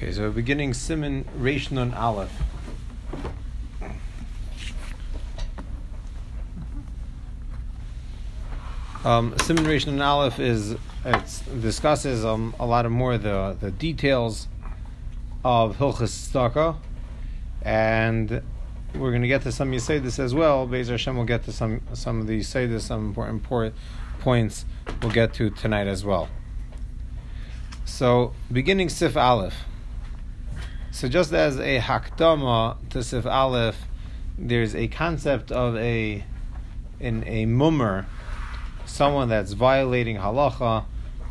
Okay, so beginning Simon Reish Nun Aleph. Um, Simon Reish Nun Aleph is it discusses um, a lot of more the the details of Hilchas Staka, and we're going to get to some this as well. Bezer Hashem will get to some some of these this some important points we'll get to tonight as well. So, beginning Sif Aleph. So just as a hakdama to Sif Aleph, there's a concept of a in a mummer, someone that's violating halacha.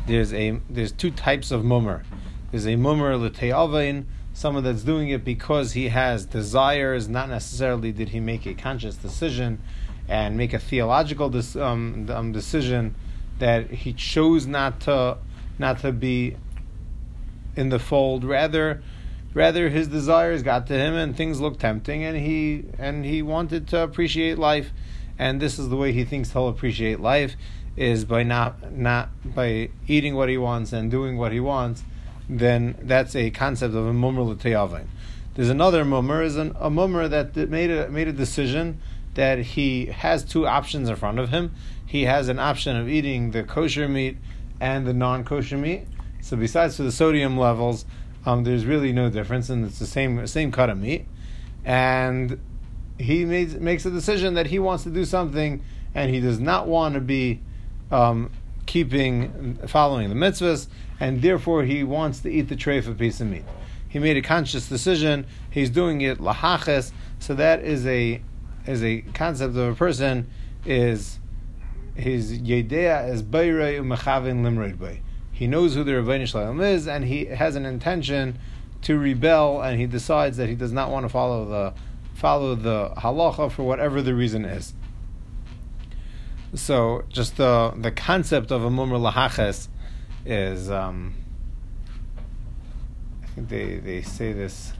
There's a there's two types of mummer. There's a mummer l'te'avain, someone that's doing it because he has desires, not necessarily did he make a conscious decision and make a theological um, um, decision that he chose not to not to be in the fold. Rather, Rather, his desires got to him, and things looked tempting, and he and he wanted to appreciate life, and this is the way he thinks he'll appreciate life is by not not by eating what he wants and doing what he wants. Then that's a concept of a mummer l'teyavin. There's another mummer is an, a mummer that made a made a decision that he has two options in front of him. He has an option of eating the kosher meat and the non-kosher meat. So besides for the sodium levels, um, there's really no difference, and it's the same same cut of meat. And he made, makes a decision that he wants to do something, and he does not want to be um, keeping following the mitzvahs, and therefore he wants to eat the tray of a piece of meat. He made a conscious decision. He's doing it lahaches. So that is a is a concept of a person is his yedea is bayrei umechavin limrid he knows who the Ribono Shel Olam is, and he has an intention to rebel, and he decides that he does not want to follow the follow the halacha for whatever the reason is. So, just the the concept of a mumr lahaches is, um, I think they, they say this.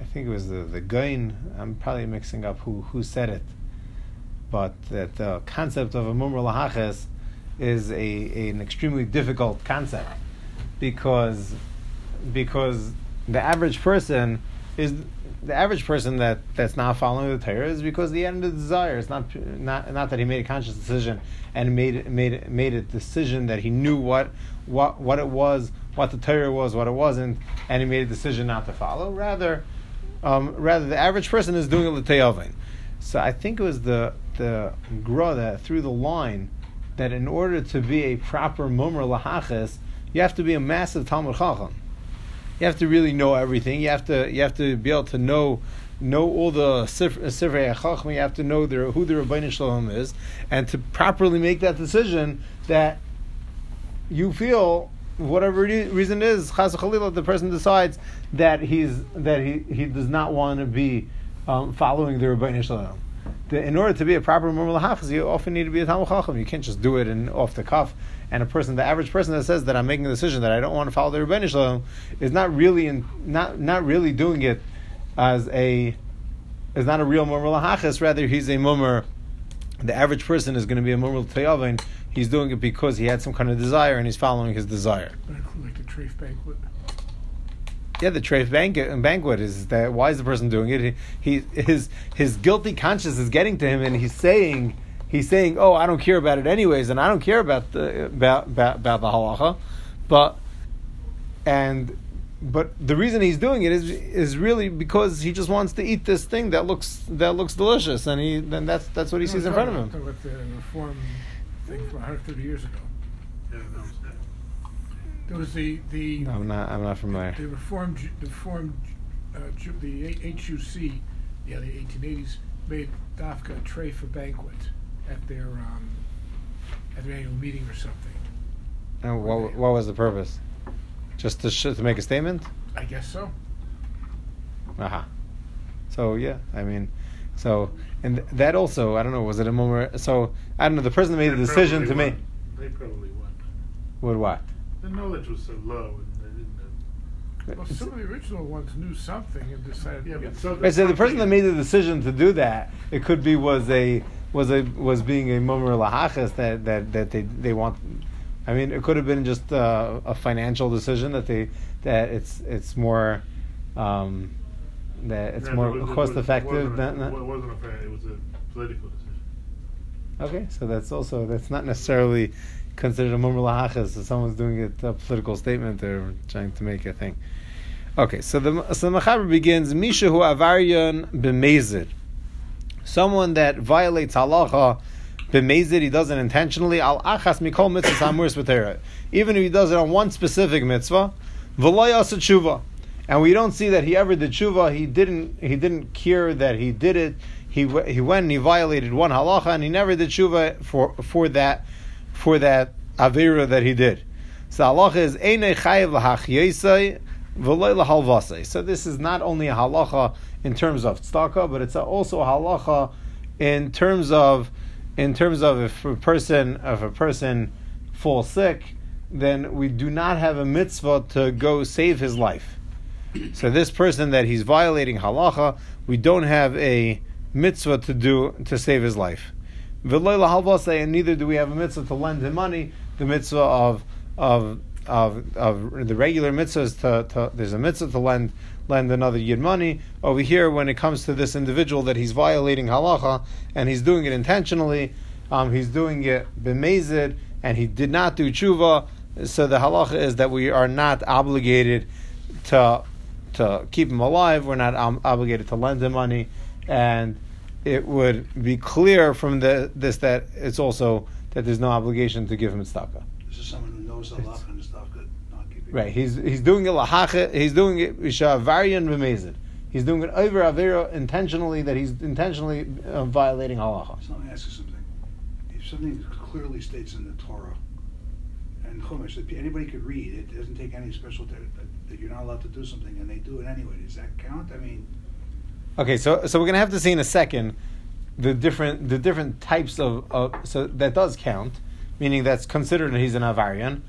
I think it was the the Gaon. I'm probably mixing up who who said it, but that the concept of a mumr lahaches is a, a, an extremely difficult concept because because the average person is the average person that, that's not following the Torah is because the end of the desire. It's not not not that he made a conscious decision and made made made a decision that he knew what what what it was, what the Torah was, what it wasn't, and he made a decision not to follow. Rather, um, rather the average person is doing it l'teyavin. So I think it was the the gra that through the line that in order to be a proper mumr lahaches, you have to be a massive Talmud Chacham. You have to really know everything. You have to you have to be able to know know all the sifrei chacham. You have to know who the Ribono Shel Olam is, and to properly make that decision that you feel whatever reason is chas the person decides that he's that he, he does not want to be um, following the Ribono Shel Olam the, in order to be a proper Murmur Hafiz, you often need to be a Talmud Chacham. You can't just do it in, off the cuff. And a person, the average person that says that I'm making a decision that I don't want to follow the Ribono Shel Olam, is not really in, not not really doing it as a is not a real Murmur Lahachis. Rather, he's a Murmur. The average person is going to be a Murmur Tayavin. He's doing it because he had some kind of desire and he's following his desire. Like the treif banquet. Yeah, the treif banquet, banquet is that. Why is the person doing it? He, he his his guilty conscience is getting to him, and he's saying he's saying, "Oh, I don't care about it anyways, and I don't care about the about about, about the halacha," but and but the reason he's doing it is is really because he just wants to eat this thing that looks that looks delicious, and he then that's that's what he sees in front of him. With the reform thing from 130 years ago. There was the the. I'm not. I'm not familiar. The reformed the reformed uh, the HUC, yeah, the 1880s made Dafka a tray for banquet at their um, at their annual meeting or something. And what what was the purpose? Just to sh- to make a statement? I guess so. Aha. Uh-huh. So yeah, I mean, so and that also I don't know was it a moment? So I don't know the person that made they the decision to make. They probably won. Would what? The knowledge was so low, and they didn't. Know. Well, some of the original ones knew something and decided. Yeah, but so, right, so the person that made the decision to do that, it could be was a was a was being a mummer lahaches that that that they they want I mean, it could have been just uh, a financial decision that they that it's it's more um, that it's Yeah, more it was- it cost was- effective It than. wasn't, a, it wasn't a fair. It was a political decision. Okay, so that's also that's not necessarily considered a mumr lahachas. So someone's doing it a political statement or trying to make a thing. Okay, so the so the Mechaber begins Misha hu avaryan b'mezid. Someone that violates halacha b'mezid, he does it intentionally. Al achas mikol mitzvah samuris b'tera. Even if he does it on one specific mitzvah, v'lo yasa tshuva. And we don't see that he ever did tshuva. He didn't. He didn't cure that he did it. He he went and he violated one halacha, and he never did tshuva for for that for that avera that he did. So halacha is einei chayiv lahachyesai v'loy. So this is not only a halacha in terms of tzedakah, but it's also a halacha in terms of in terms of if a person if a person falls sick, then we do not have a mitzvah to go save his life. So this person that he's violating halacha, we don't have a mitzvah to do to save his life. And neither do we have a mitzvah to lend him money. The mitzvah of of of, of the regular mitzvahs to, to there's a mitzvah to lend lend another yid money. Over here, when it comes to this individual that he's violating halacha and he's doing it intentionally, um, he's doing it b'mezid, and he did not do tshuva. So the halacha is that we are not obligated to to keep him alive. We're not um, obligated to lend him money, and it would be clear from the, this that it's also that there's no obligation to give him tzedakah. This is someone who knows and good, not keeping. Right. He's he's doing it lahacha. He's doing it varian v'mezid. He's doing it over avera intentionally that he's intentionally uh, violating halacha. So let me ask you something. If something clearly states in the Torah and Chumash that anybody could read, it doesn't take any special that, that you're not allowed to do something, and they do it anyway. Does that count? I mean, Okay, so so we're gonna have to see in a second the different the different types of, of so that does count, meaning that's considered that he's an avarian.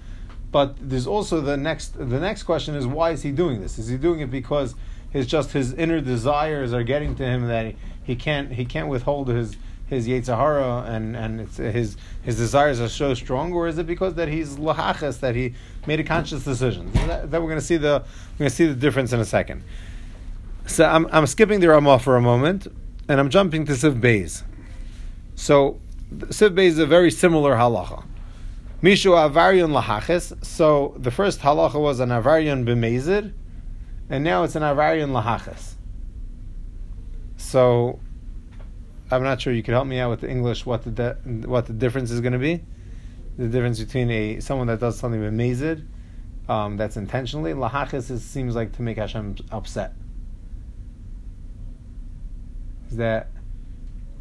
But there's also the next the next question is why is he doing this? Is he doing it because his just his inner desires are getting to him that he, he can't he can't withhold his his Yetzirah and and it's, his his desires are so strong, or is it because that he's lahachas that he made a conscious decision? That, that we're going to see the we're going to see the difference in a second. So I'm, I'm skipping the Ramah for a moment, and I'm jumping to Sif Beis. So Sif Beis is a very similar halacha. Mishu avarion lahaches. So the first halacha was an avarion b'mezid, and now it's an avarion lahaches. So I'm not sure you could help me out with the English what the de- what the difference is going to be. The difference between a someone that does something b'mezid, um, that's intentionally lahaches. Seems like to make Hashem upset is that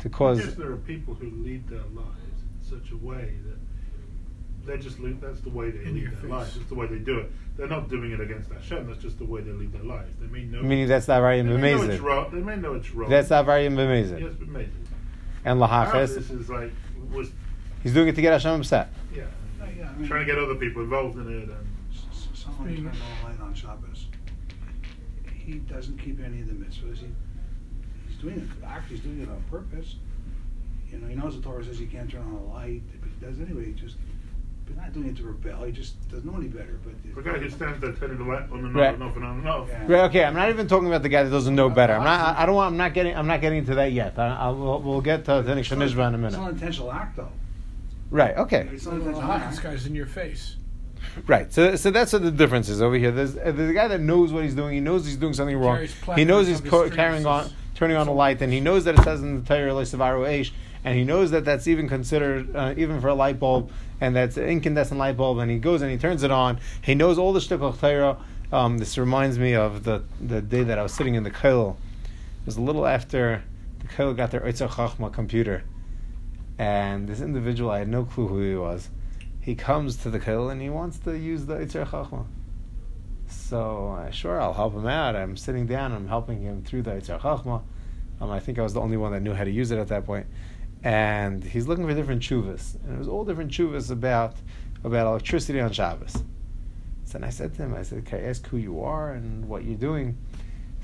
to cause. I guess there are people who lead their lives in such a way that they just lead. That's the way they In your lead their face. lives. It's the way they do it. They're not doing it against Hashem. That's just the way they lead their lives. They may know. Meaning that's not they Avariyim may know it's wrong. They may know it's wrong. That's not Avariyim b'mezid. Yes, but maybe. And Now lahaches, This is like was he's doing it to get Hashem upset. yeah, uh, yeah, I mean, trying to get other people involved in it and. s- s- someone Being- turned all light on Shabbos. He doesn't keep any of the mitzvahs. He, he's doing it. Actually, he's doing it on purpose. You know, he knows the Torah says he can't turn on a light, but he does anyway. He just, but not doing it to rebel. He just doesn't know any better. But The guy who stands there turning the light on and Right. off and on and off. Yeah. Right, okay, I'm not even talking about the guy that doesn't know better. I'm not. I, I don't want. I'm not getting. I'm not getting into that yet. I, I, we'll, we'll get to Tenik It's not- in a minute. It's not an intentional act, though. Right. Okay. It's not an intentional ah, this guy's in your face. Right. So, so that's what the difference is over here. There's, uh, there's a guy that knows what he's doing. He knows he's doing something wrong. He knows he's co- carrying on, turning on a light, and he knows that it says in the Torah and he knows that that's even considered uh, even for a light bulb, and that's an incandescent light bulb. And he goes and he turns it on. He knows all the shtickle Torah. Um, this reminds me of the the day that I was sitting in the kollel. It was a little after the kollel got their Otzar HaChochma computer, and this individual I had no clue who he was. He comes to the kollel and he wants to use the Otzar HaChochma. So uh, sure, I'll help him out. I'm sitting down. I'm helping him through the Otzar HaChochma. Um, I think I was the only one that knew how to use it at that point. And he's looking for different chuvas, and it was all different chuvas about about electricity on Shabbos. So then I said to him, I said, "Can I ask who you are and what you're doing?"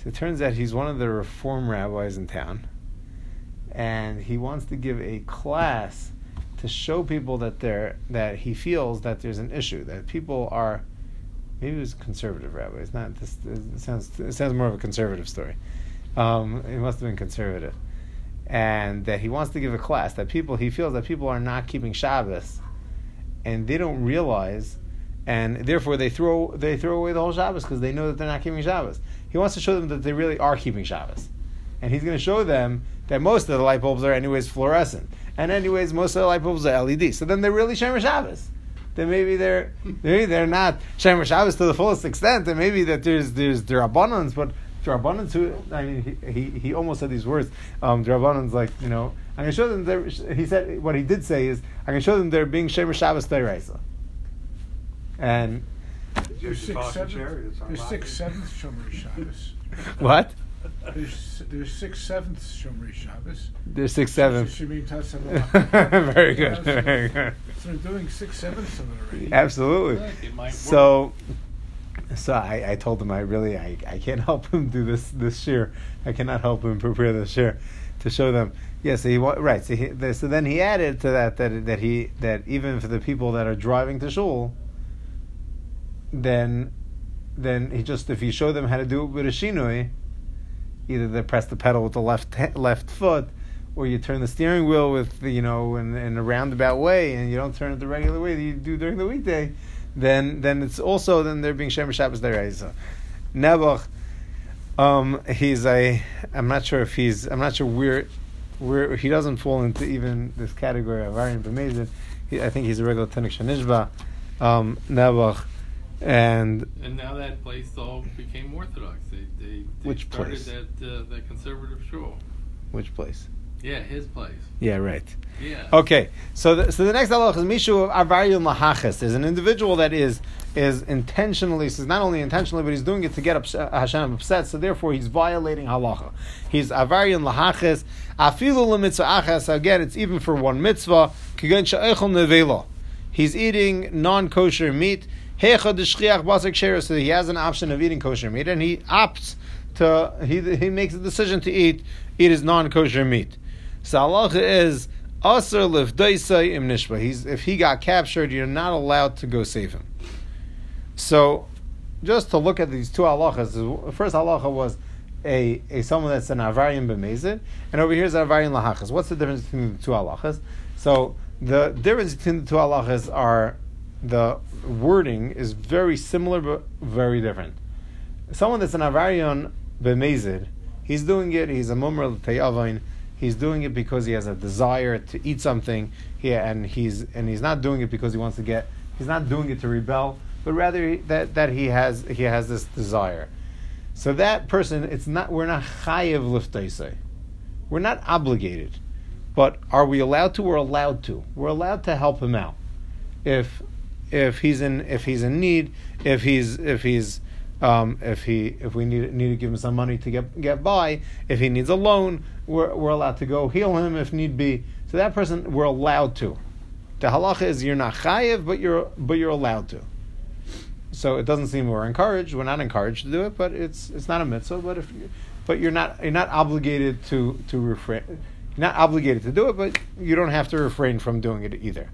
So it turns out he's one of the reform rabbis in town, and he wants to give a class to show people that they're that he feels that there's an issue that people are maybe it was conservative rabbi. It's not. This it sounds it sounds more of a conservative story. Um, it must have been conservative, and that he wants to give a class that people he feels that people are not keeping Shabbos, and they don't realize, and therefore they throw they throw away the whole Shabbos because they know that they're not keeping Shabbos. He wants to show them that they really are keeping Shabbos, and he's going to show them that most of the light bulbs are anyways fluorescent, and anyways most of the light bulbs are LED. So then they're really Shemer Shabbos then maybe they're maybe they're not Shemer Shabbos to the fullest extent, and maybe that there's there's derabbanans, but derabbanans who I mean he, he, he almost said these words. Um, derabbanans like you know I'm gonna show them. They're, he said what he did say is I'm gonna show them they're being Shemer Shabbos Teiraisa. And There's six Talking sevenths. chariots There's rockets. six sevenths Shomrei Shabbos. what? There's there's six sevenths Shomrei Shabbos. There's six seven. Shemim Tatzavah. very good, very good. So they're doing six sevenths of it already. Absolutely. It might work. So, so I, I told him I really I, I can't help him do this this year. I cannot help him prepare this year to show them. Yes, so he wa- right. So, he, so then he added to that that that he that even for the people that are driving to shul, then then he just if you show them how to do it with a shinui, either they press the pedal with the left left foot, or you turn the steering wheel with you know in, in a roundabout way, and you don't turn it the regular way that you do during the weekday, then then it's also then they're being shemer Shabbos deraisa. Nebuch, um, he's a I'm not sure if he's I'm not sure where where he doesn't fall into even this category of Aryan B'mezid. I think he's a regular Tinok Shenishba, um, Nebuch, and And now that place all became Orthodox. They they, they Which started place? that uh, that conservative shul. which place? Yeah, his place. Yeah, right. Yeah. Okay, so the, so the next halach is mishu avariyum lahaches. There's an individual that is is intentionally, says not only intentionally, but he's doing it to get upset, uh, Hashem upset. So therefore, he's violating halacha. He's avariyum lahaches. Afilu lemitzvah achas. Again, it's even for one mitzvah. Kigen she'echol nevela. He's eating non-kosher meat. Hecha d'shchiach basik shera. So he has an option of eating kosher meat, and he opts to he he makes a decision to eat eat his non-kosher meat. So halacha is Aser lifdaisai im nishba. He's if he got captured, you're not allowed to go save him. So, just to look at these two halachas, the first halacha was a, a someone that's an avarian b'mezid, and over here is avarian lahachas. What's the difference between the two halachas? So the difference between the two halachas are the wording is very similar but very different. Someone that's an avarian b'mezid, he's doing it. He's a mumra l'tayavain. He's doing it because he has a desire to eat something. He, and he's and he's not doing it because he wants to get. He's not doing it to rebel, but rather that that he has he has this desire. So that person, it's not. We're not chayiv liftaisei. We're not obligated, but are we allowed to? We're allowed to. We're allowed to help him out if if he's in if he's in need, if he's if he's um, if he if we need need to give him some money to get get by, if he needs a loan, we're we're allowed to go heal him if need be. So that person we're allowed to. The halacha is you're not chayiv, but you're but you're allowed to. So it doesn't seem we're encouraged. We're not encouraged to do it, but it's it's not a mitzvah. But if you, but you're not you're not obligated to to refrain. You're not obligated to do it, but you don't have to refrain from doing it either.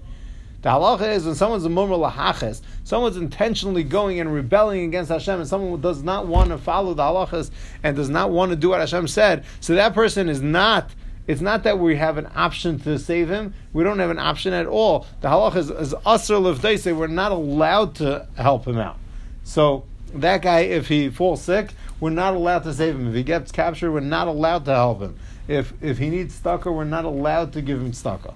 The halacha is when someone's a mumra lahaches, someone's intentionally going and rebelling against Hashem, and someone does not want to follow the halachas and does not want to do what Hashem said. So that person is not. It's not that we have an option to save him. We don't have an option at all. The halacha is, is asr levdeise. We're not allowed to help him out. So that guy, if he falls sick, we're not allowed to save him. If he gets captured, we're not allowed to help him. If if he needs stucco, we're not allowed to give him stucco.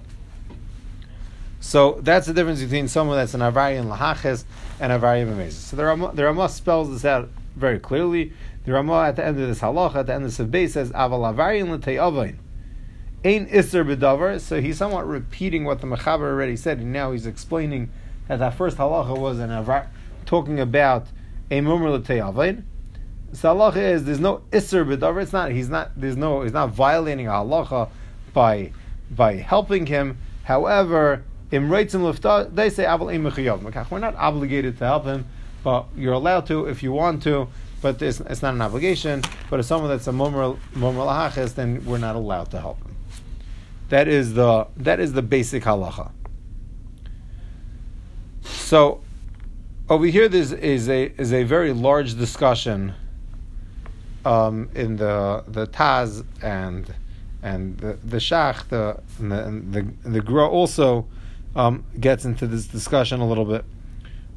So that's the difference between someone that's an Avarian Lahaches and Avarian Bemezes. So the Ramah, the Ramah spells this out very clearly. The Ramah at the end of this halacha, at the end of the Sivbei, says, Aval Avarian L'tei. Ein Isser B'davar. So he's somewhat repeating what the Mechaber already said, and now he's explaining that that first halacha was an Avar, talking about a Mumr L'tei Avain. So halacha is there's no Isser B'davar. It's not, he's not, there's no, he's not violating a halacha by, by helping him. However, im reitzim lifta, they say aval. We're not obligated to help him, but you're allowed to if you want to. But it's, it's not an obligation. But if someone that's a momer lahaches, then we're not allowed to help him. That is the that is the basic halacha. So over here, there is a is a very large discussion um, in the the Taz and and the the Shach the and the and the, the also um, gets into this discussion a little bit.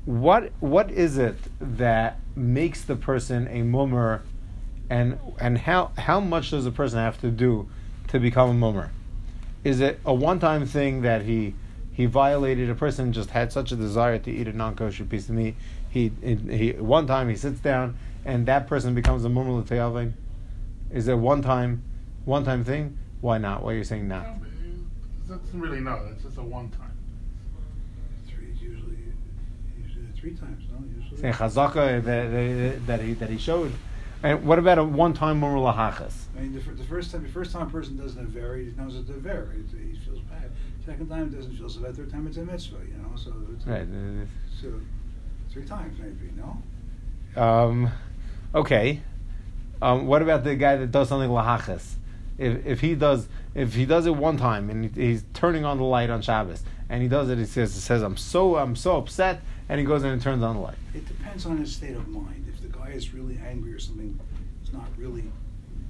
What what is it that makes the person a mummer, and and how how much does a person have to do to become a mummer? Is it a one time thing that he he violated a person just had such a desire to eat a non kosher piece of meat? He, he one time he sits down and that person becomes a mummer l'teyavin? Is it one time one time thing? Why not? Why are you saying not? No, That's really no. That's just a one time. Three is usually, usually three times, no? Usually. Saying chazaka that, that, that he that he showed. And what about a one time mummer lahachas? I mean, the, the first time, the first time a person does an aver, he knows it's a aver, he, he feels bad. Second time doesn't feel so bad. Third time it's a mitzvah, you know. So, it's, Right. so three times maybe, no? Um, okay. Um, what about the guy that does something lahachas? If if he does if he does it one time and he, he's turning on the light on Shabbos and he does it, he says, he says I'm so I'm so upset, and he goes in and turns on the light. It depends on his state of mind. If the guy is really angry or something, he's not really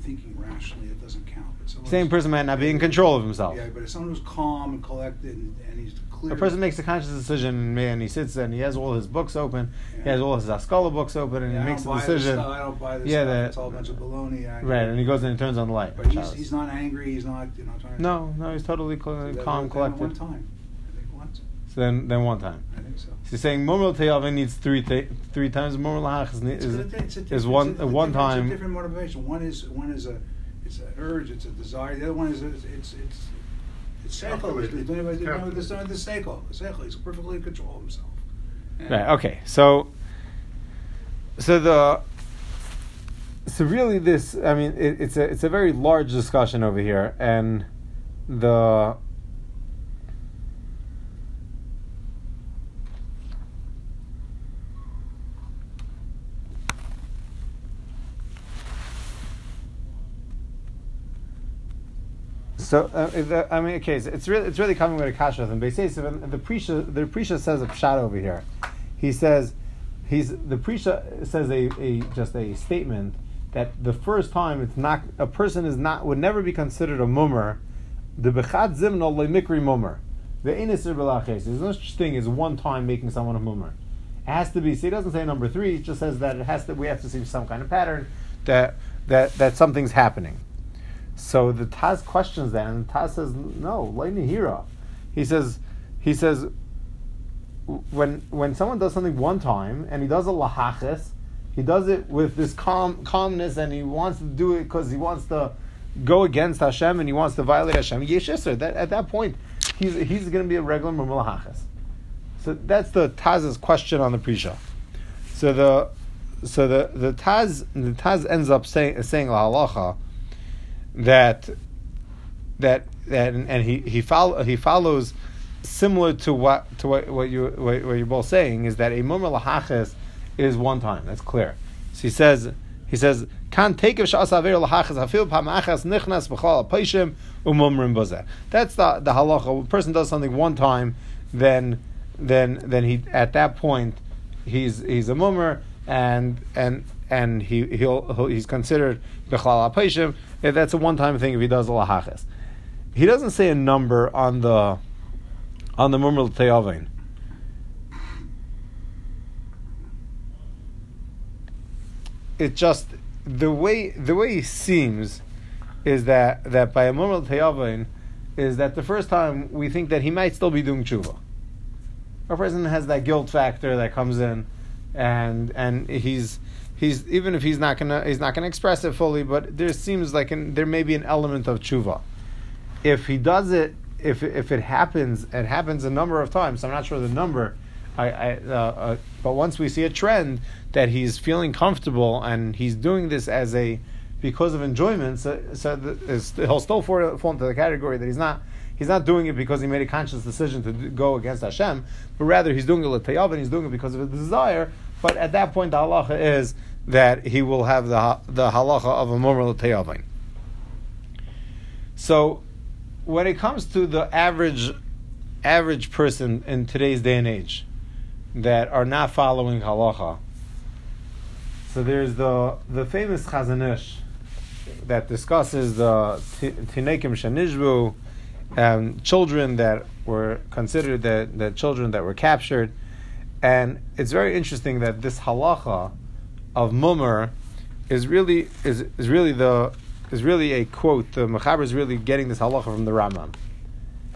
thinking rationally, it doesn't count. But Same person might not be in control of himself. Yeah, but if someone who's calm and collected and, and he's clear. A person makes a conscious decision, and he sits and he has all his books open. He Yeah. has all his Haskalah books open, and Yeah, he makes a don't buy this decision. stuff, I don't buy this Yeah, stuff. the- it's all a bunch of baloney. I- Right, and he goes in and turns on the light. But he's, he's not angry. He's not you know trying. to... no, no, he's totally cl- So calm, that- that One collected. time, once. So then, then one time. I think so. So you're saying Mumra Teyavin needs three th- three times. Mumra Lahachas ne- It's is, it's a is one it's a one different- time. It's a different motivation. One is one is a it's an urge. It's a desire. The other one is it's it's it's, it's seichel. He's Calculated. doing it by doing it with Calculated. the the seichel. Seichel. He's perfectly in control of himself. And- Right. Okay. So, so the so really this I mean it, it's a it's a very large discussion over here, and the So uh, the, I mean, okay, so it's really it's really coming with a kasha and Beiseisiv, and the prisha the prisha says a pshat over here. He says he's the prisha says a, a just a statement that the first time it's not a person is not would never be considered a mummer. The bechat zimno mikri mummer. The inisir. There's no such thing as one time making someone a mummer. It has to be. See, he doesn't say number three. It just says that it has to. We have to see some kind of pattern that that that something's happening. So the Taz questions that, and the Taz says, "No, hira." He says, he says, when when someone does something one time and he does a lahachis, he does it with this calm calmness, and he wants to do it because he wants to go against Hashem and he wants to violate Hashem. Yeshiser, that at that point, he's he's going to be a regular mummalachis. So that's the Taz's question on the prisha. So the so the the Taz the Taz ends up saying saying la halacha that that that and, and he he follow, he follows similar to what to what, what you what, what you're both saying is that a mumra lahaches is one time. That's clear. So he says he says can take of shas aver lahaches hafil pamachas nichnas b'chal paishim umumrim bozeh. That's the the halacha. A person does something one time, then then then he at that point he's he's a mummer and and and he he'll, he's considered b'chlal apayshim. Eh, that's a one time thing if he does a lahaches. He doesn't say a number on the on the mummer te'avin. It just the way the way it seems is that that by a mummer te'avin is that the first time we think that he might still be doing tshuva. A person has that guilt factor that comes in, and and he's he's even if he's not gonna he's not gonna express it fully, but there seems like an, there may be an element of tshuva. If he does it, if if it happens, it happens a number of times. I'm not sure the number. I, I uh, uh, but once we see a trend that he's feeling comfortable and he's doing this as a because of enjoyment, so, so he'll still fall, fall into the category that he's not he's not doing it because he made a conscious decision to go against Hashem, but rather he's doing it l'tayav and he's doing it because of a desire. But at that point, the halacha is that he will have the the halacha of a momer l'tayavin. So, when it comes to the average average person in today's day and age, that are not following halacha. So there's the the famous Chazon Ish that discusses the tinekim shenishvu, um, children that were considered that the children that were captured, and it's very interesting that this halacha of mummer is really is, is really the is really a quote. The Mechaber is really getting this halacha from the Rambam.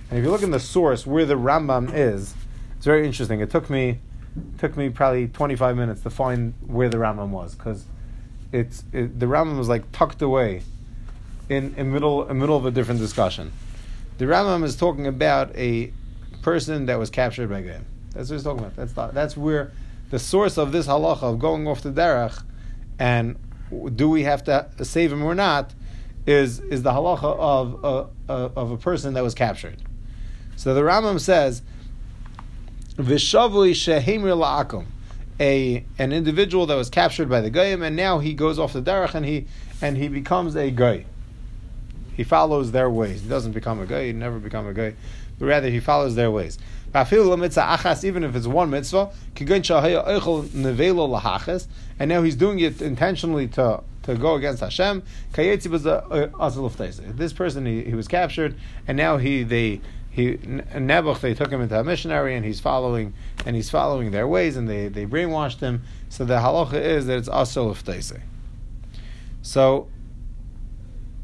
And if you look in the source where the Rambam is, it's very interesting. It took me took me probably 25 minutes to find where the Rambam was because it's it, the Rambam was like tucked away in in middle in middle of a different discussion. The Rambam is talking about a person that was captured by Goyim. That's what he's talking about. That's that's where the source of this halacha of going off the derech and do we have to save him or not is is the halacha of uh, uh, of a person that was captured. So the Rambam says, "Vishavui shehemir la'akum," a an individual that was captured by the goyim, and now he goes off the derech and he and he becomes a goy. He follows their ways. He doesn't become a goy. He never become a goy, but rather he follows their ways. Even if it's one mitzvah, and now he's doing it intentionally to to go against Hashem. Uh, this person he, he was captured, and now he they he Nebuch they took him into a missionary, and he's following and he's following their ways, and they, they brainwashed him. So the halacha is that it's also lefteise. So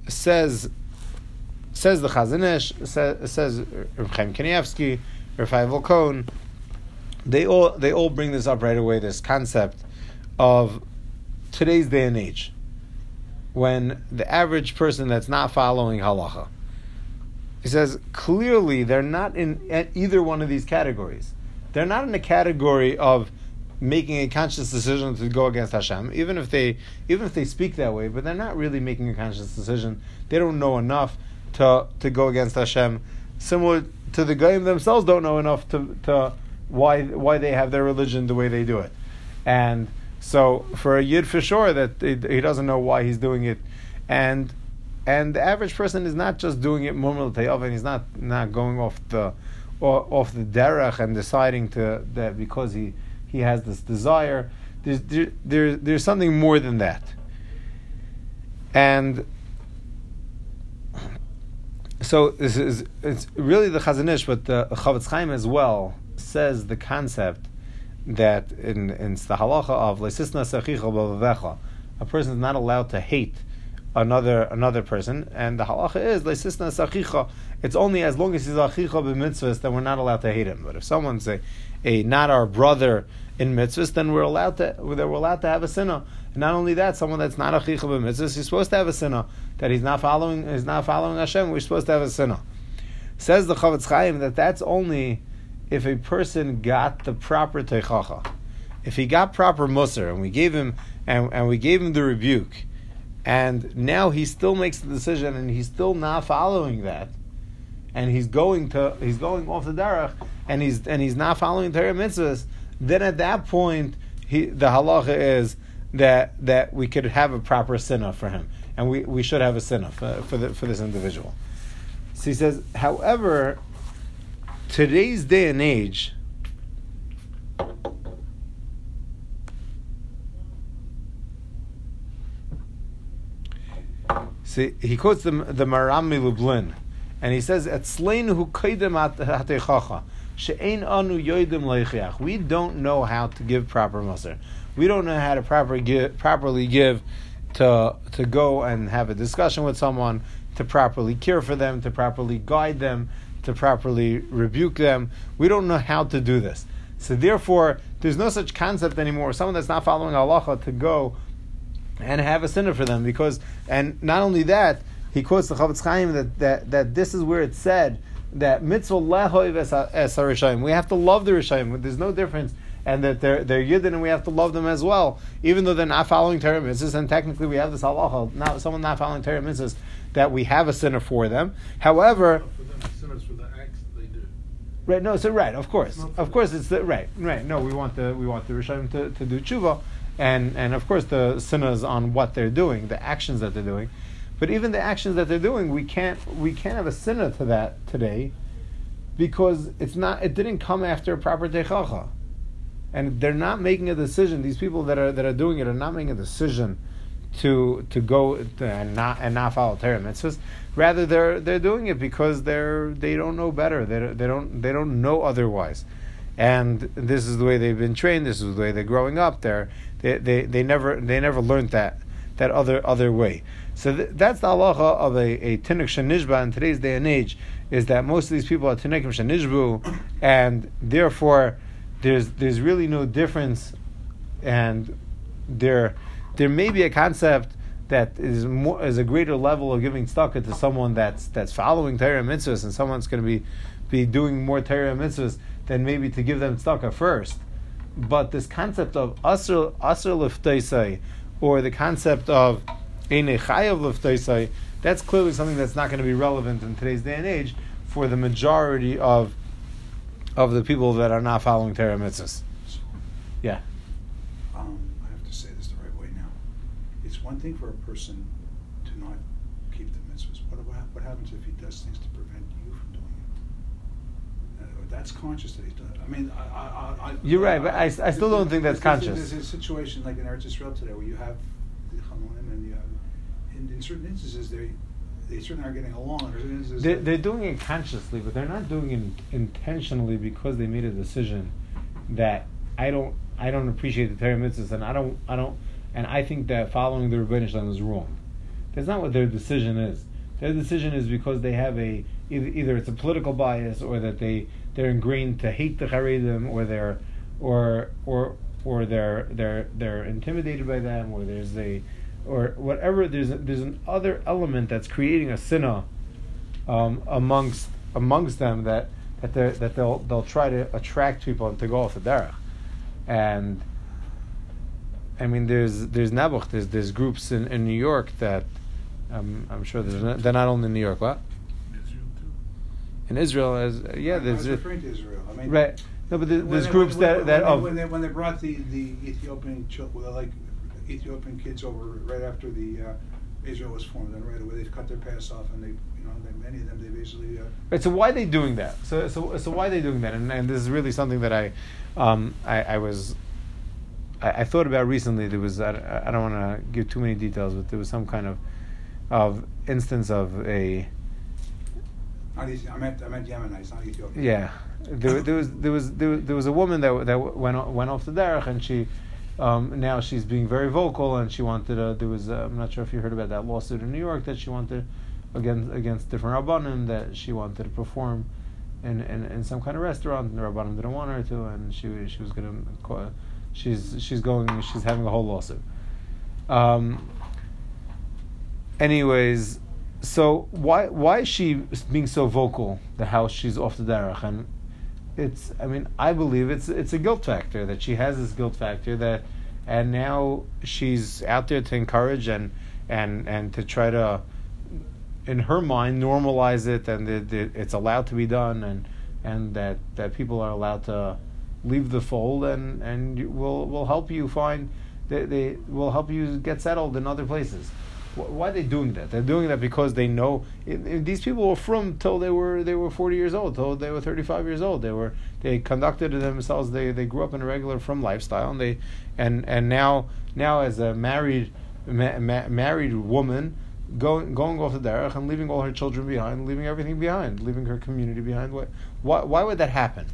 says says the Chazon Ish, says, says Reb Chaim Rafai Volkon, they all they all bring this up right away. This concept of today's day and age, when the average person that's not following halacha, he says clearly they're not in either one of these categories. They're not in the category of making a conscious decision to go against Hashem, even if they even if they speak that way, but they're not really making a conscious decision. They don't know enough to to go against Hashem. Similar to the Goyim themselves don't know enough to, to why why they have their religion the way they do it. And so for a Yid for sure that he doesn't know why he's doing it. And and the average person is not just doing it mumul tayav and he's not not going off the off the derech and deciding to that because he he has this desire. There's there, there, there's something more than that. And so this is it's really the Chazon Ish, but the Chofetz Chaim as well says the concept that in in the halacha of leisisna a person is not allowed to hate another another person, and the halacha is leisisna sechicha. It's only as long as he's achicha b'mitzvahs that we're not allowed to hate him. But if someone's a, a not our brother in mitzvahs, then we're allowed to we're allowed to have a sinner. And not only that, someone that's not a chicha b'mitzvahs, he's supposed to have a sinner that he's not following he's not following Hashem. We're supposed to have a sinner. Says the Chofetz Chaim that that's only if a person got the proper teichacha. If he got proper musar and we gave him and, and we gave him the rebuke, and now he still makes the decision and he's still not following that, and he's going to he's going off the derech and he's and he's not following Torah mitzvahs, then at that point he, the halacha is that that we could have a proper sinna for him, and we, we should have a sinna for, for, the, for this individual. So he says, however, today's day and age, See, he quotes the the Maharam Lublin, and he says, "Etzleinu kaidem she'ein anu yoidim leichiach." We don't know how to give proper musar. We don't know how to proper give, properly give to to go and have a discussion with someone, to properly care for them, to properly guide them, to properly rebuke them. We don't know how to do this. So therefore, there's no such concept anymore. Someone that's not following halacha to go and have a sinner for them because, and not only that, he quotes the Chofetz Chaim that, that, that this is where it said that mitzvah lehoiv es We have to love the rishayim. There's no difference and that they're they're yidden and we have to love them as well, even though they're not following Torah mitzvahs. And technically, we have this halacha, not someone not following Torah mitzvahs, that we have a sinner for them. However, for them, the sinners for the acts that they do. Right. No. So right. Of course. Of course. It's the right. Right. No. We want the we want the rishayim to, to do tshuva, and and of course the sinners on what they're doing, the actions that they're doing. But even the actions that they're doing, we can't we can't have a sinner to that today, because it's not it didn't come after a proper techacha and they're not making a decision. These people that are that are doing it are not making a decision to to go to, and not and not follow Torah mitzvahs. Rather, they're they're doing it because they're they don't know better. They they don't they don't know otherwise, and this is the way they've been trained. This is the way they're growing up. They're they they, they never they never learned that that other other way. So th- that's the halacha of a, a tinuk shenishba in today's day and age is that most of these people are tinukim shenishbu, and therefore there's there's really no difference, and there there may be a concept that is more is a greater level of giving tzedakah to someone that's that's following Torah mitzvahs, and someone's going to be be doing more Torah mitzvahs than maybe to give them tzedakah first. But this concept of asr asr or the concept of liftaisai, that's clearly something that's not going to be relevant in today's day and age for the majority of of the people that are not following Torah mitzvahs. Yeah. Um, I have to say this the right way now. It's one thing for a person to not keep the mitzvahs. What, what, happens if he does things to prevent you from doing it? Uh, that's conscious that he's done it. I mean, I, I, I, You're right, but I- I still don't think that's conscious. There's a situation like in Eretz Israel today where you have the Chanonim and you have, in, in certain instances, they, they certainly are getting along. Instances They're, they're doing it consciously, but they're not doing it intentionally because they made a decision that I don't I don't appreciate the Torah mitzvahs, and I don't I don't and I think that following the Ribono Shel Olam is wrong. That's not what their decision is. Their decision is because they have a either, either it's a political bias or that they they're ingrained to hate the Haredim or they're or or or they're they're they're intimidated by them or there's a or whatever there's a, there's an other element that's creating a sinner um, amongst amongst them that that they that they'll they'll try to attract people and to go off the derech, and I mean there's there's Nebuch there's there's groups in, in New York that um, I'm sure there's not, they're not only in New York what Israel too. in Israel as yeah I there's was referring to Israel. I mean, right no but there- When there's they- groups when, that when, that when, of when they when they brought the the Ethiopian chil- well, like Ethiopian kids over right after the uh, Israel was formed, and right away they cut their pass off, and they you know they, many of them they basically uh, Right, so why are they doing that? So, so, so why are they doing that? And, and this is really something that I, um, I, I was, I, I thought about recently. There was, I, I don't want to give too many details, but there was some kind of, of instance of a, not Ethi- I meant I meant Yemenites, not Ethiopian. yeah, there, there was, there was, there was, there was a woman that that went went off the derech, and she, um, now she's being very vocal, and she wanted. A, there was, uh, I'm not sure if you heard about that lawsuit in New York that she wanted against against different rabbanim that she wanted to perform in, in, in some kind of restaurant, and the rabbanim didn't want her to, and she she was gonna, she's she's going, she's having a whole lawsuit. Um, anyways, so why why is she being so vocal? The how she's off the derech, and it's I mean I believe it's it's a guilt factor that she has this guilt factor that, and now she's out there to encourage and and and to try to, in her mind, normalize it and that it's allowed to be done and and that that people are allowed to leave the fold and and will will help you find they, they will help you get settled in other places. Wh- Why are they doing that? They're doing that because they know i- i- these people were from till they were they were forty years old, till they were thirty five years old. They were they conducted themselves. They they grew up in a regular from lifestyle, and they and and now now as a married ma- ma- married woman going going off the derech and leaving all her children behind, leaving everything behind, leaving her community behind. Why why, why would that happen?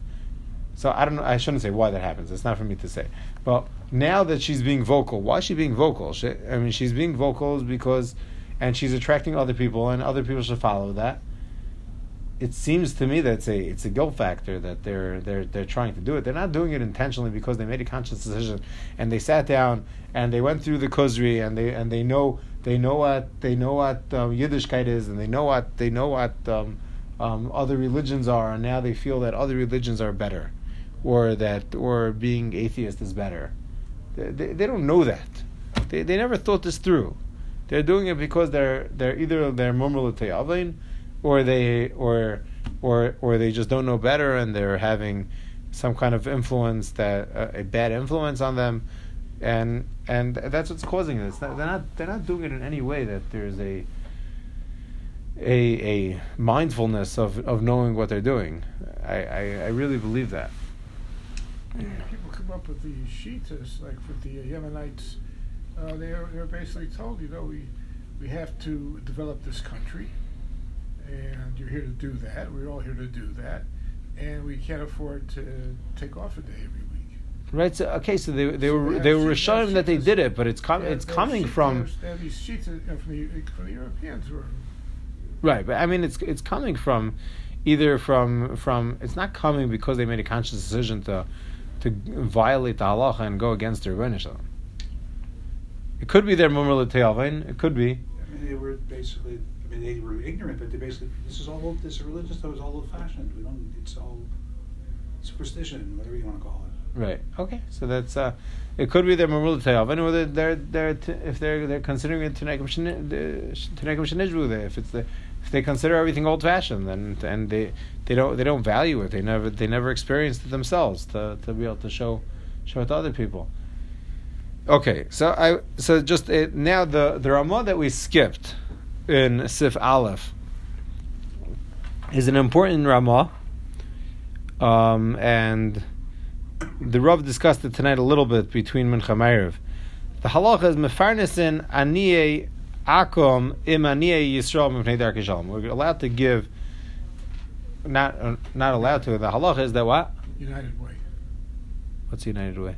So I don't know. I shouldn't say why that happens. It's not for me to say. But now that she's being vocal, why is she being vocal? She, I mean, she's being vocal because, and she's attracting other people, and other people should follow that. It seems to me that it's a it's a guilt factor that they're they're they're trying to do it. They're not doing it intentionally because they made a conscious decision and they sat down and they went through the Kuzari and they and they know they know what they know what um, Yiddishkeit is and they know what they know what um, um, other religions are and now they feel that other religions are better or that or being atheist is better. They, they, don't know that. They, they never thought this through. They're doing it because they're they're either they're murmur or they or or or they just don't know better and they're having some kind of influence that uh, a bad influence on them. And and that's what's causing this they're not they're not doing it in any way that there's a a a mindfulness of of knowing what they're doing. I i, I really believe that up with the Shiitas, like with the Yemenites, uh, they're they're basically told, you know, we we have to develop this country, and you're here to do that. We're all here to do that, and we can't afford to take off a day every week. Right. So okay. So they they So were they were showing that they did it, but it's com- have- it's coming from they have, they have these Shiitas you know, from the from the Europeans who are right. But I mean, it's it's coming from either from from it's not coming because they made a conscious decision to to violate the halacha and go against the Ribono Shel Olam. It could be their mumra l'te'alvain. It could be. I mean, they were basically, I mean, they were ignorant, but they basically, this is all, old- this is religious stuff is all old fashioned. We don't, it's all superstition, whatever you want to call it. Right. Okay. So that's uh, it could be their mamul tayav, and whether they're they're t- if they're they're considering it tenekim shenishbu. If it's the if they consider everything old fashioned, then and they they don't they don't value it. They never they never experienced it themselves to to be able to show show it to other people. Okay. So I so just it, now the the Ramah that we skipped in Sif Aleph is an important Ramah. Um, and the Rav discussed it tonight a little bit between Mincha Ma'ariv. The halacha is mefarnesin aniye akom im aniye yisrael mipnei. We're allowed to give, not uh, not allowed to. The halacha is that what? United Way. What's United Way?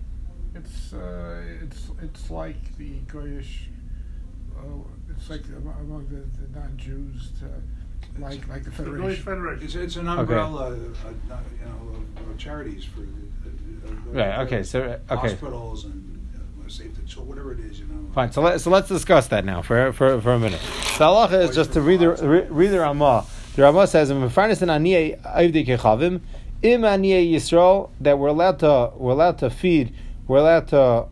It's uh, it's it's like the Goyish. Uh, it's like among among the, the non-Jews, to, like like the Federation. The Goyish Federation. Federation. It's, it's an umbrella, uh, uh, you know, of, of charities for, uh, uh, Right. Okay. So uh, okay. hospitals and uh, safety, so whatever it is, you know. Fine. So let so let's discuss that now for for, for a minute. The halacha is just to read the re- read the Ramah. The Rama says Im Yisrael that we're allowed to we're allowed to feed we're allowed to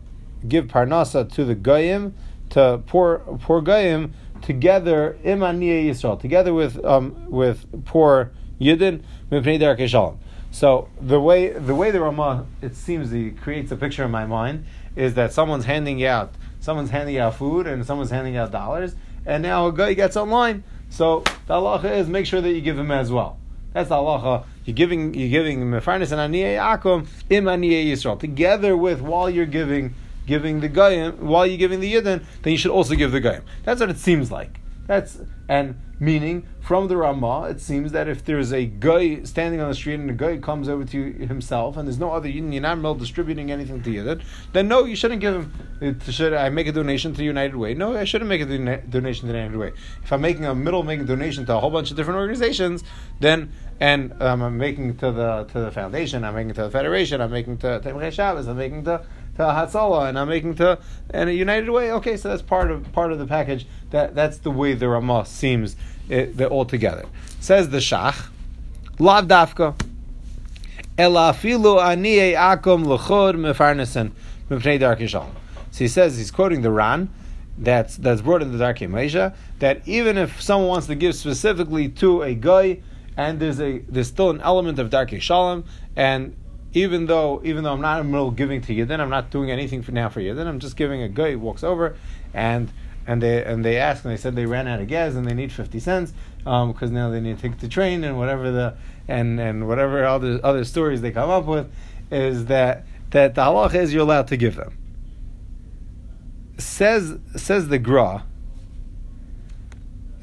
give parnasa to the goyim to poor poor goyim together Im Yisrael together with um with poor Yidden Mipnei Darkei Shalom. So the way the way the Ramah it seems he creates a picture in my mind is that someone's handing out someone's handing out food and someone's handing out dollars, and now a guy gets online. So the halacha is make sure that you give him as well. That's the halacha. You're giving you're giving mefarnes and aniyeh akum im aniyeh Yisrael together with while you're giving giving the goyim while you're giving the yidden, then you should also give the goyim. That's what it seems like. That's and meaning from the Ramah, it seems that if there's a guy standing on the street and a guy comes over to you himself and there's no other Yidden, you're not distributing anything to Yidden, then no, you shouldn't give him. Should I make a donation to the United Way? No, I shouldn't make a dona- donation to the United Way. If I'm making a middle making donation to a whole bunch of different organizations, then and um, I'm making to the to the foundation, I'm making to the federation, I'm making to Tomchei Shabbos, I'm making to to Hatzalah, and I'm making to and a United Way. Okay, so that's part of part of the package. That that's the way the Ramah seems it, they're all together. Says the Shach, Lav Dafka. Ela afilu aniyei akum l'chod mefarnesen mepnei darkei shalom. So he says he's quoting the Ran that's that's brought in the Darkei Moshe that even if someone wants to give specifically to a guy and there's a there's still an element of Darkei Shalom and even though even though I'm not in the middle giving to Yidden, I'm not doing anything for now for Yidden, I'm just giving a guy walks over and and they and they ask and they said they ran out of gas and they need fifty cents um, because now they need to take the train and whatever the and and whatever other other stories they come up with is that that the halacha is you're allowed to give them. Says says the Gra.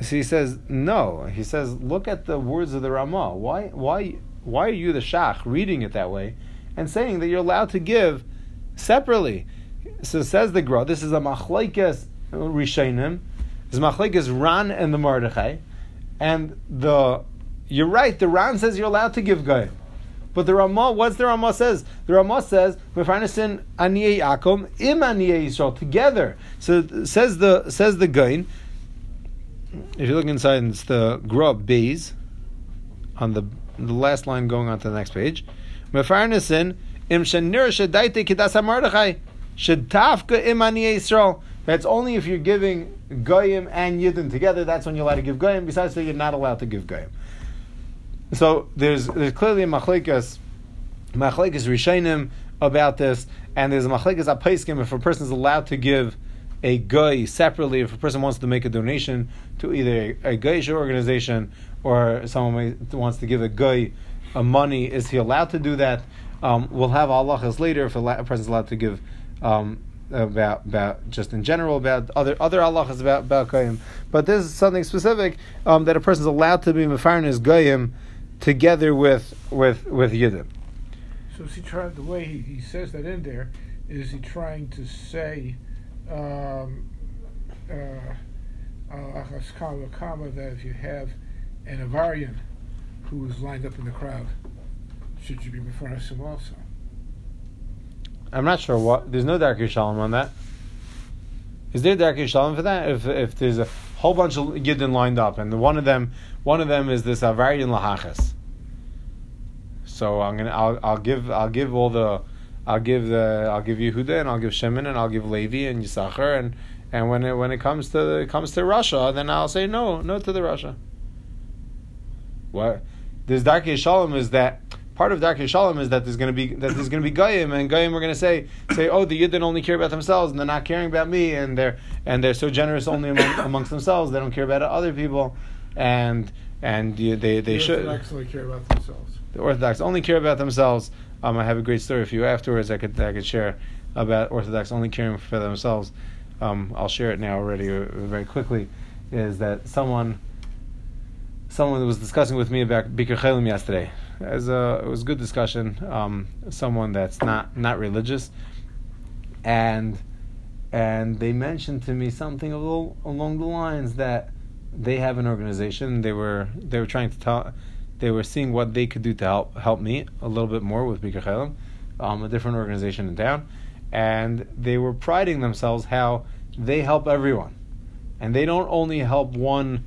So he says no. He says look at the words of the Ramah. Why why why are you the Shach reading it that way and saying that you're allowed to give separately? So says the Gra. This is a machlekes uh, Rishainim. This is machlekes Ran and the Mordechai, and the you're right. The Ran says you're allowed to give goyim. But the Ramah, what's the Ramah says? The Ramah says, "Mefarnesin aniyei akom im aniyei Yisrael together." So says the says the Gaon. If you look inside, it's the Grub Bays on the the last line going on to the next page. Mefarnesin im shenir shedaite kidas hamardachai shedtafka im aniyei Yisrael. That's only if you're giving goyim and yidden together. That's when you're allowed to give goyim. Besides that, you're not allowed to give goyim. So there's there's clearly a machlekas, machlekas rishainim about this, and there's a machlekas apaiskim if a person is allowed to give a guy separately, if a person wants to make a donation to either a, a Goyish organization or someone wants to give a guy a money, is he allowed to do that? Um, we'll have halachas later if a, person's allowed to give um, about about just in general about other other halachas about about goyim. But this is something specific um, that a person's allowed to be mefarin his goyim together with with with yidden. So is he trying, the way he, he says that in there, is he trying to say, um, uh, uh, that if you have an Avarian who is lined up in the crowd, should you be before him also? I'm not sure what. There's no Darkei Shalom on that. Is there Darkei Shalom for that? If if there's a whole bunch of Yidden lined up, and one of them one of them is this uh, Avarian Lahachas. So I'm gonna I'll I'll give I'll give all the I'll give the I'll give Yehuda and I'll give Shimon and I'll give Levi and Yisachar and and when it when it comes to it comes to Russia, then I'll say no no to the Russia. What this Darkei Shalom is that part of Darkei Shalom is that there's going to be that there's going to be goyim and goyim are going to say say oh the Yidden only care about themselves and they're not caring about me and they're and they're so generous only among, amongst themselves they don't care about other people and and you, they they the should Orthodox only care about themselves. the Orthodox only care about themselves. Um, I have a great story for you afterwards. I could I could share about Orthodox only caring for themselves. Um, I'll share it now already uh, very quickly. Is that someone someone was discussing with me about Bikur Cholim yesterday? A, it was a good discussion. Um, someone that's not not religious, and and they mentioned to me something a little along the lines that they have an organization. They were they were trying to tell they were seeing what they could do to help help me a little bit more with Bikur Cholim, um, a different organization in town, and they were priding themselves how they help everyone, and they don't only help one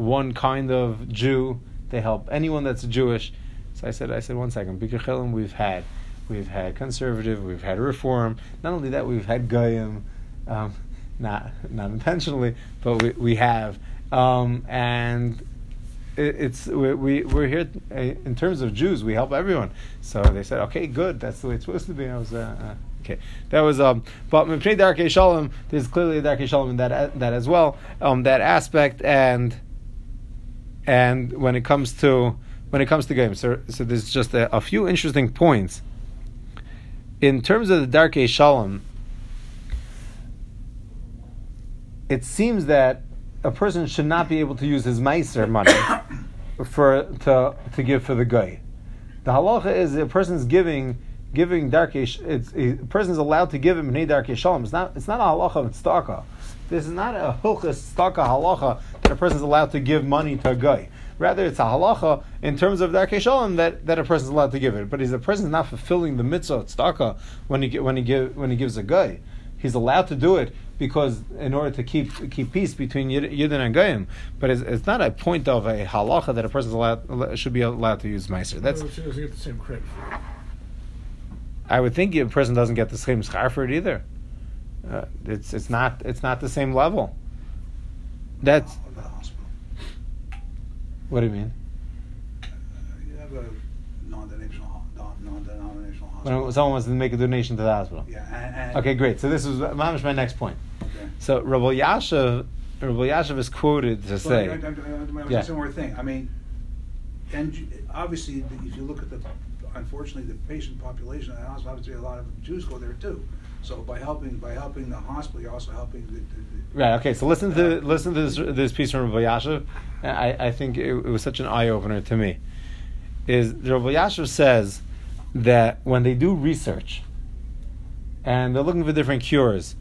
one kind of Jew. They help anyone that's Jewish. So I said, I said, one second, Chelim we've had, we've had conservative, we've had reform. Not only that, we've had goyim, um, not not intentionally, but we we have, um, and it, it's we, we we're here uh, in terms of Jews. We help everyone. So they said, okay, good. That's the way it's supposed to be. I was. Uh, uh, Okay, that was um. But Mipnei Darkei Shalom, there's clearly a Darkei Shalom in that that as well. Um, that aspect and and when it comes to when it comes to games, so, so there's just a, a few interesting points. In terms of the Darkei Shalom, it seems that a person should not be able to use his meiser money for to to give for the guy. The halacha is a person's giving giving darkei. sh- It's a person's allowed to give him a darkei shalom. It's not it's not a halacha of tzedakah. This is not a hilchas tzedakah halacha that a person is allowed to give money to a guy. Rather, it's a halacha in terms of darkei shalom that, that a person is allowed to give it. But if the person's not fulfilling the mitzvah tzedakah when he when he give when he gives a guy, he's allowed to do it because in order to keep keep peace between Yidden and Goyim. But it's, it's not a point of a halacha that a person's allowed should be allowed to use meiser. That's In other words, he doesn't get the same credit. I would think a person doesn't get the same schar for it either. Uh, it's it's not it's not the same level. That's What the hospital? what do you mean? You have a non-denominational, non- non-denominational hospital. When someone wants to make a donation to the hospital. Yeah, and, and Okay, great. So this is mamish my next point. Okay. So Rabbi Yashav, Rabbi Yashav is quoted to Well, say, I, I, I, I, Yeah. one more thing. I mean, and obviously, if you look at the, unfortunately, the patient population, and also obviously a lot of Jews go there too. So by helping by helping the hospital, you're also helping the. the, the right? Okay, so listen to listen to this, this piece from Rabbi Yashav. I, I think it, it was such an eye opener to me. Is Rabbi Yashav says that when they do research and they're looking for different cures,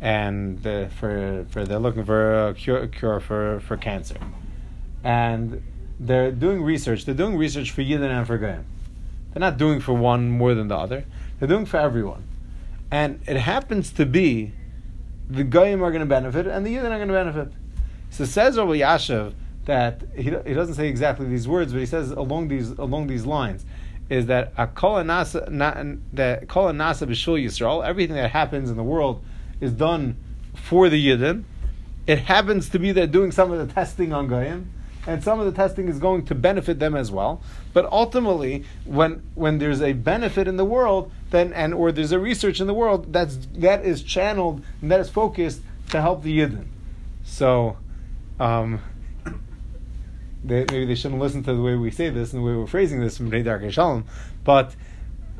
and uh, for for they're looking for a cure, cure for for cancer, and they're doing research. They're doing research for Yidden and for Goyim. They're not doing for one more than the other. They're doing for everyone, and it happens to be the Goyim are going to benefit and the Yidden are going to benefit. So says Rabbi Yashav that he, he doesn't say exactly these words, but he says along these along these lines is that a kol nasa that kol nasa b'shul Yisrael, everything that happens in the world is done for the Yidden. It happens to be they're doing some of the testing on Goyim, and some of the testing is going to benefit them as well. But ultimately, when when there's a benefit in the world, then and or there's a research in the world that's that is channeled and that is focused to help the Yidden. So, um, they, maybe they shouldn't listen to the way we say this and the way we're phrasing this from Darkei Shalom, but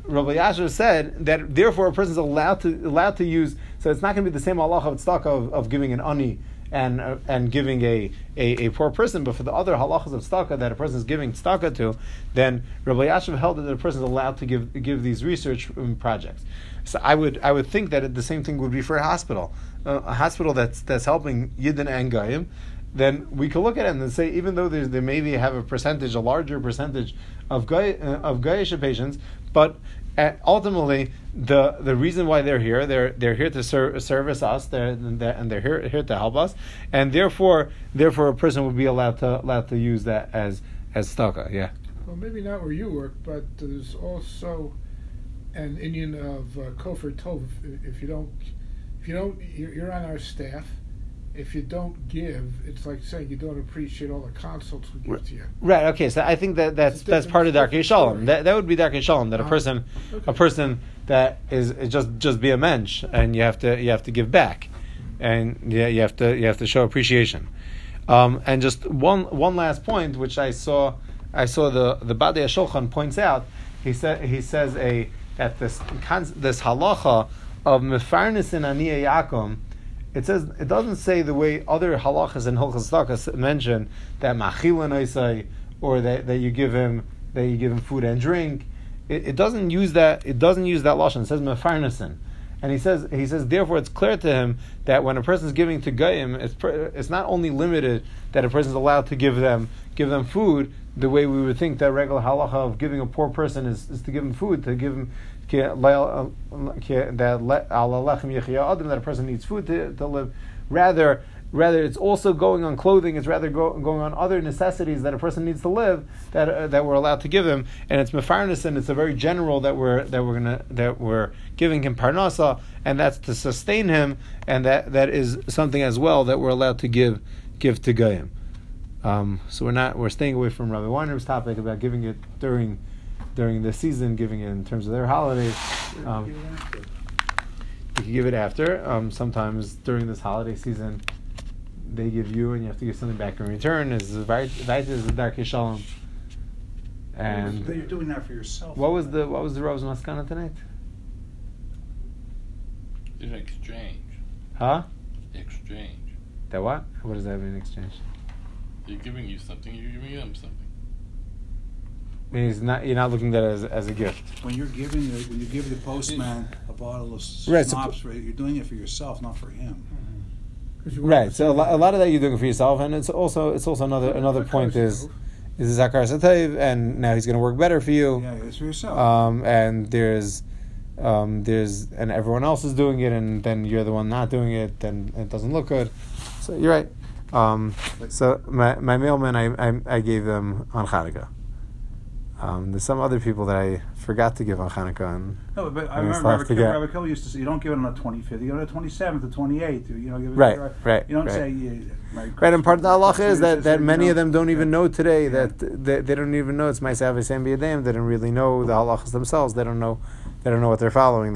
Rabbi Yasher said that therefore a person is allowed to allowed to use. So it's not going to be the same halacha of of, of giving an ani and uh, and giving a, a, a poor person, but for the other halachas of tzedakah that a person is giving tzedakah to, then Rabbi Yashiv held that a person is allowed to give give these research um, projects. So I would I would think that the same thing would be for a hospital, uh, a hospital that's that's helping Yidden and Goyim. Then we could look at it and say, even though they maybe have a percentage, a larger percentage of Goy, uh, of Goyish patients, but uh, ultimately, the the reason why they're here, they're they're here to ser- service us, they're, they're, and they're here here to help us, and therefore therefore a person would be allowed to allowed to use that as as staka. Yeah. Well, maybe not where you work, but there's also an Indian of uh, Tov. If, if you don't, if you don't, you're, you're on our staff. If you don't give, it's like saying you don't appreciate all the consults we give to you. Right. Okay. So I think that that's that's part of Darkei Shalom. That that would be Darkei Shalom. That a Uh-huh. person, Okay. a person that is, is just just be a mensch, and you have to you have to give back, and yeah, you have to you have to show appreciation. Um, and just one one last point, which I saw, I saw the the Badei Shulchan points out. He said he says a that this this halacha of mefarnis in aniyah yakum. It says it doesn't say the way other halachas and takas mention that machilin oisai or that, that you give him that you give him food and drink. It, it doesn't use that. It doesn't use that lashon. It says mefarnisin. And he says, he says, therefore, it's clear to him that when a person is giving to goyim, it's, it's not only limited that a person is allowed to give them give them food the way we would think that regular halacha of giving a poor person is, is to give him food, to give him yechia adam, that a person needs food to, to live. Rather, rather it's also going on clothing. It's rather go, going on other necessities that a person needs to live that uh, that we're allowed to give him. And it's mefarnis, and it's a very general that we're that we're gonna that we're giving him parnasa, and that's to sustain him, and that that is something as well that we're allowed to give give to goyim. Um, so we're not we're staying away from Rabbi Weiner's topic about giving it during during the season, giving it in terms of their holidays. Um, you can give it after. Um, sometimes during this holiday season, they give you, and you have to give something back in return. Is the Vait is the Darkei Shalom. And But you're doing that for yourself. what was the what was the Rav's maskana tonight? It's an exchange. Huh? Exchange. That what? What does that mean? in Exchange. They're giving you something, you're giving them something. Means not you're not looking at it as, as a gift. When you're giving, the- when you give the postman a bottle of Right, so- schnapps, right, you're doing it for yourself, not for him. you want Right. So a say lot, a lot of that you're doing for yourself, and it's also it's also another another point is Satov. is Zakar Satayv, and now he's going to work better for you. Yeah, it's for yourself. um, and there's um, there's and everyone else is doing it, and then you're the one not doing it, then it doesn't look good. So you're right. Um, so my my mailman, I, I I gave them on Hanukkah. Um, there's some other people that I forgot to give on Hanukkah, and no, but I remember Rabbi, Kill, Rabbi Kill used to say, you don't give it on the 25th, you give it on the 27th, the 28th. You know, give it Right, right, You don't right. say, yeah, Merry Right, and part of the halacha is that, that many of them don't even know today Yeah. that they, they don't even know it's Avos B'Yadayim. They don't really know the halachas themselves. They don't know they don't know what they're following.